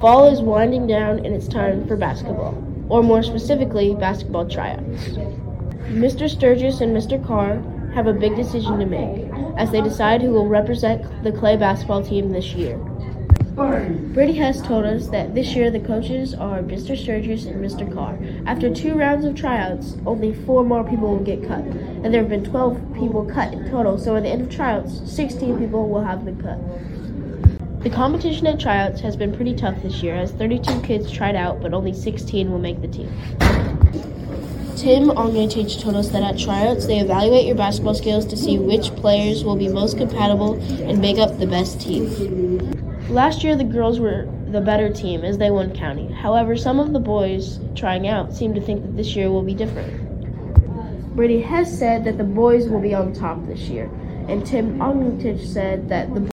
Fall is winding down and it's time for basketball, or more specifically, basketball tryouts. Mr. Sturgis and Mr. Carr have a big decision to make as they decide who will represent the Clay basketball team this year. Brady Hess told us that this year the coaches are Mr. Sturgis and Mr. Carr. After two rounds of tryouts, only four more people will get cut, and there have been 12 people cut in total, so at the end of tryouts, 16 people will have been cut. The competition at tryouts has been pretty tough this year as 32 kids tried out, but only 16 will make the team. Tim Ongetich told us that at tryouts they evaluate your basketball skills to see which players will be most compatible and make up the best team. Last year the girls were the better team as they won county. However, some of the boys trying out seem to think that this year will be different. Brady Hess said that the boys will be on top this year, and Tim Ongetich said that the